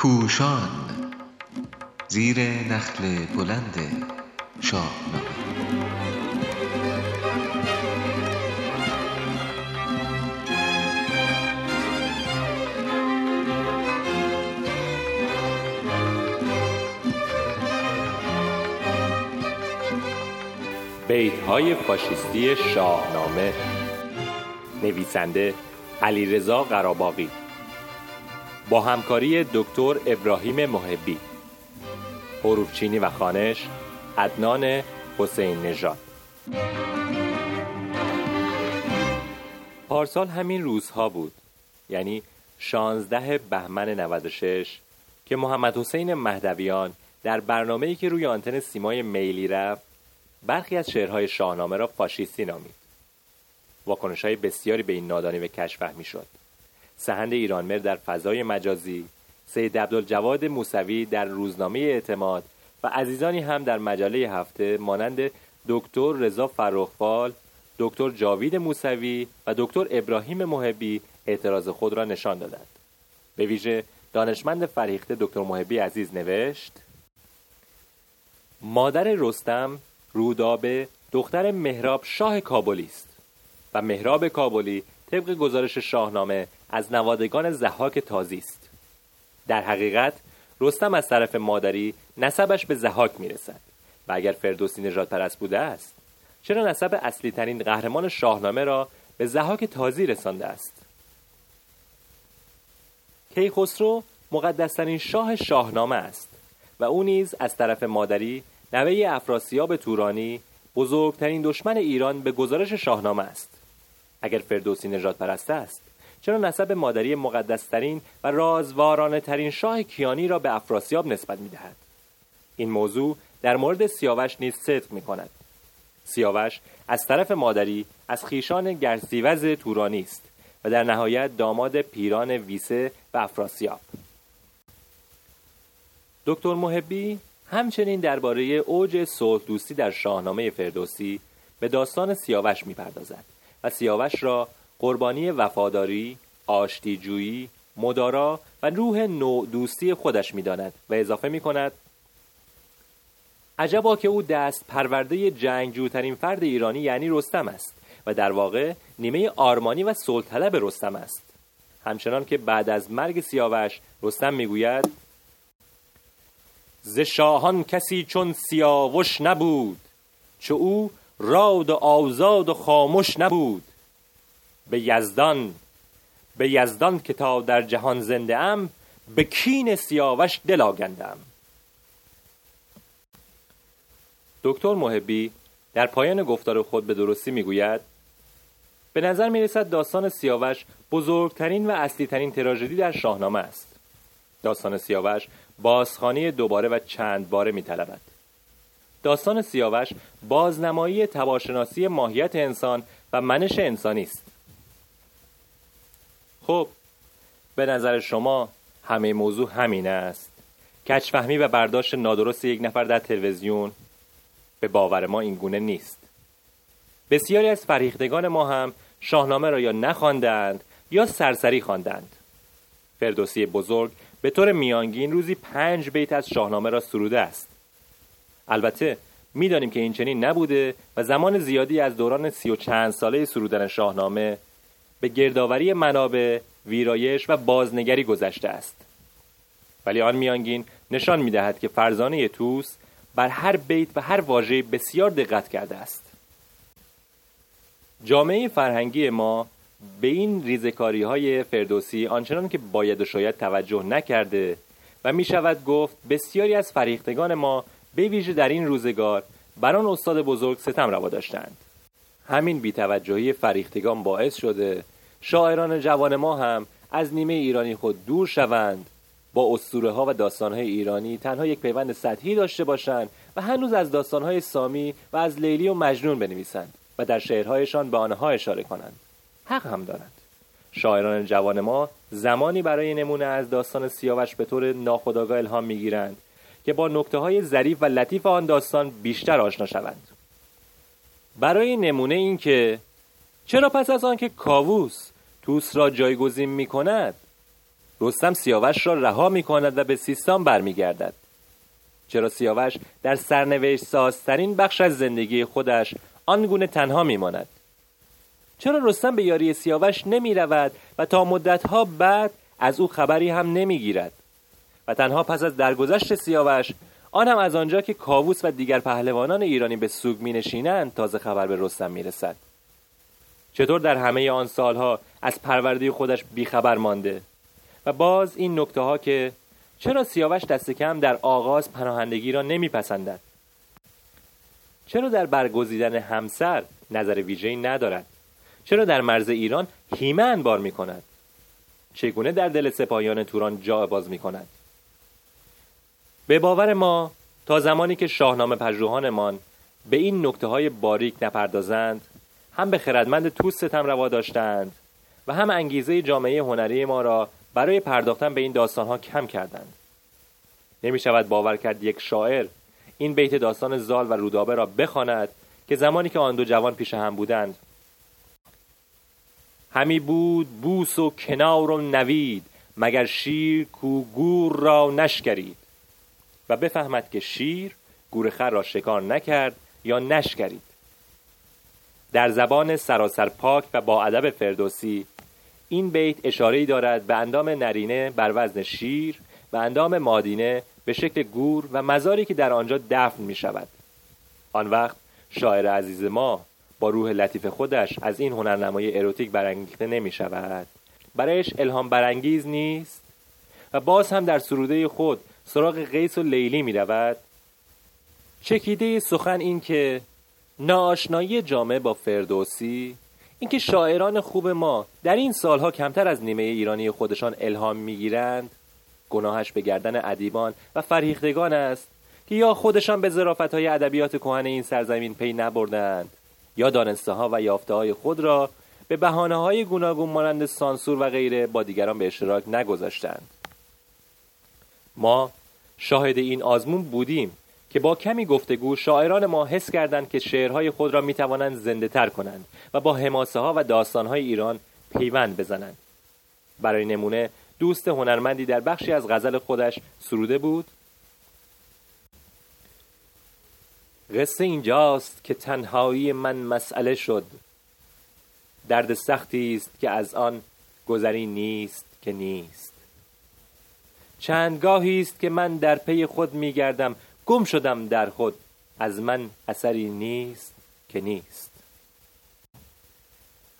پوشان. زیر نخل بلند شاهنامه بیت های فاشیستی شاهنامه. نویسنده علیرضا قراباقی با همکاری دکتر ابراهیم محبی حروفچینی و خانش عدنان حسین نژاد. پارسال همین روزها بود یعنی 16 بهمن 96 که محمد حسین مهدویان در برنامه‌ای که روی آنتن سیمای میلی رفت برخی از شعرهای شاهنامه را فاشیستی نامید. واکنش های بسیاری به این نادانی و کشفهمی شد سهند ایرانمر در فضای مجازی سید عبدالجواد موسوی در روزنامه اعتماد و عزیزانی هم در مجله هفته مانند دکتر رضا فرخفال دکتر جاوید موسوی و دکتر ابراهیم محبی اعتراض خود را نشان دادند. به ویژه دانشمند فریخته دکتر محبی عزیز نوشت مادر رستم رودابه دختر مهراب شاه کابلی است و مهراب کابلی طبق گزارش شاهنامه از نوادگان زحاک تازی است. در حقیقت رستم از طرف مادری نسبش به زحاک می‌رسد و اگر فردوسی نجات پرست بوده است چرا نسب اصلی ترین قهرمان شاهنامه را به زحاک تازی رسانده است؟ کیخسرو مقدسترین شاه شاهنامه است و او نیز از طرف مادری نوه افراسیاب تورانی بزرگترین دشمن ایران به گزارش شاهنامه است. اگر فردوسی نجات پرست است چرا نسب مادری مقدسترین و رازوارانه ترین شاه کیانی را به افراسیاب نسبت می دهد؟ این موضوع در مورد سیاوش نیز صدق می کند. سیاوش از طرف مادری از خیشان گرسیوز تورانی است و در نهایت داماد پیران ویسه و افراسیاب. دکتر محبی همچنین درباره اوج صلح دوستی در شاهنامه فردوسی به داستان سیاوش می‌پردازد و سیاوش را قربانی وفاداری، آشتیجویی، مدارا و روح نوع دوستی خودش می‌داند و اضافه می کند عجبا که او دست پرورده جنگجوترین فرد ایرانی یعنی رستم است و در واقع نیمه آرمانی و سلطلب رستم است. همچنان که بعد از مرگ سیاوش رستم می‌گوید ز شاهان کسی چون سیاوش نبود چو او راد و آزاد و خاموش نبود. به یزدان به یزدان که تا در جهان زنده ام به کین سیاوش دل آگندم دکتر محبی در پایان گفتار خود به درستی می‌گوید به نظر می رسد داستان سیاوش بزرگترین و اصلی ترین تراژدی در شاهنامه است داستان سیاوش بازخانی دوباره و چند باره می طلبد. داستان سیاوش بازنمایی تباشناسی ماهیت انسان و منش انسانی است. خب به نظر شما همه موضوع همین است؟ کچفهمی و برداشت نادرست یک نفر در تلویزیون به باور ما این گونه نیست. بسیاری از فریختگان ما هم شاهنامه را یا نخواندند یا سرسری خواندند. فردوسی بزرگ به طور میانگین روزی پنج بیت از شاهنامه را سروده است. البته می‌دانیم که این چنین نبوده و زمان زیادی از دوران سی و چند ساله سرودن شاهنامه به گردآوری منابع ویرایش و بازنگری گذشته است. ولی آن میانگین نشان می‌دهد که فرزانه توس بر هر بیت و هر واژه بسیار دقت کرده است. جامعه فرهنگی ما به این ریزکاری های فردوسی آنچنان که باید و شاید توجه نکرده و می شود گفت بسیاری از فریختگان ما به ویژه در این روزگار بر آن استاد بزرگ ستم روا داشتند. همین بیتوجهی فریختگان باعث شده شاعران جوان ما هم از نیمه ایرانی خود دور شوند. با اسطوره ها و داستان های ایرانی تنها یک پیوند سطحی داشته باشند و هنوز از داستان های سامی و از لیلی و مجنون بنویسند و در شعرهایشان به آنها اشاره کنند. حق هم دارند. شاعران جوان ما زمانی برای نمونه از داستان سیاوش به طور ناخودآگاه الهام می‌گیرند که با نکته های ظریف و لطیف آن داستان بیشتر آشنا شوند. برای نمونه این که چرا پس از آنکه کاووس توس را جایگزین می کند رستم سیاوش را رها می کند و به سیستان برمیگردد. چرا سیاوش در سرنوشت سازترین بخش از زندگی خودش آنگونه تنها میماند؟ چرا رستم به یاری سیاوش نمی رود و تا مدتها بعد از او خبری هم نمی گیرد و تنها پس از درگذشت سیاوش آن هم از آنجا که کاووس و دیگر پهلوانان ایرانی به سوگ می نشینند تازه خبر به رستم می رسد چطور در همه آن سالها از پرورده خودش بیخبر مانده؟ و باز این نکته ها که چرا سیاوش دست کم در آغاز پناهندگی را نمیپسندد؟ چرا در برگزیدن همسر نظر ویژه‌ای ندارد؟ چرا در مرز ایران هیمه انبار می کند چگونه در دل سپاهیان توران جا باز می کند به باور ما تا زمانی که شاهنامه پژوهانمان به این نکته های باریک نپردازند هم به خردمند توس ستم روا داشتند و هم انگیزه جامعه هنری ما را برای پرداختن به این داستان ها کم کردند نمی شود باور کرد یک شاعر این بیت داستان زال و رودابه را بخواند که زمانی که آن دو جوان پیش هم بودند. همی بود بوس و کنار و نوید مگر شیر کو گور را نشکرید. و بفهمد که شیر گورخر را شکار نکرد یا نشکرید. در زبان سراسر پاک و با ادب فردوسی. این بیت اشاره دارد به اندام نرینه بر وزن شیر و اندام مادینه به شکل گور و مزاری که در آنجا دفن می شود آن وقت شاعر عزیز ما با روح لطیف خودش از این هنرنمای اروتیک برانگیخته نمی شود برایش الهام برانگیز نیست و باز هم در سروده خود سراغ قیس و لیلی می رود چکیده سخن این که ناآشنایی جامعه با فردوسی اینکه شاعران خوب ما در این سالها کمتر از نیمه ایرانی خودشان الهام می‌گیرند گناهش به گردن ادیبان و فرهیختگان است که یا خودشان به ظرافت های ادبیات کهن این سرزمین پی نبردند یا دانسته ها و یافته های خود را به بحانه های گوناگون مانند سانسور و غیره با دیگران به اشتراک نگذاشتند. ما شاهد این آزمون بودیم. که با کمی گفتگو شاعران ما حس کردند که شعرهای خود را می توانند زنده تر کنند و با حماسه ها و داستان های ایران پیوند بزنند. برای نمونه دوست هنرمندی در بخشی از غزل خودش سروده بود. قصه اینجاست که تنهایی من مسئله شد. درد سختی است که از آن گذری نیست که نیست. چندگاهی است که من در پی خود میگردم گم شدم در خود. از من اثری نیست که نیست.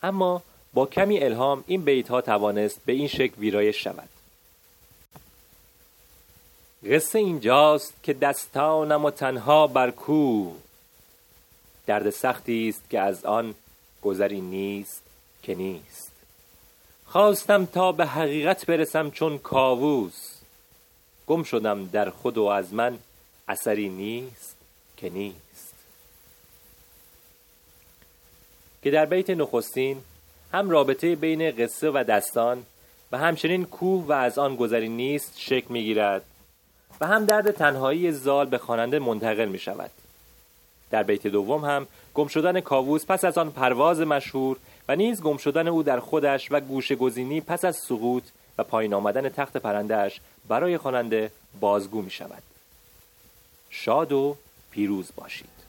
اما با کمی الهام این بیت ها توانست به این شکل ویرایش شود. قصه اینجاست که دستانم و تنها بر کو. درد سختی است که از آن گذری نیست که نیست. خواستم تا به حقیقت برسم چون کاووس. گم شدم در خود و از من اثری نیست که نیست. که در بیت نخستین هم رابطه بین قصه و دستان و همچنین کوه و از آن گذری نیست شکل می‌گیرد و هم درد تنهایی زال به خواننده منتقل می شود در بیت دوم هم گم شدن کاووس پس از آن پرواز مشهور و نیز گم شدن او در خودش و گوشه گزینی پس از سقوط و پایین آمدن تخت پرندهش برای خواننده بازگو می شود شاد و پیروز باشید.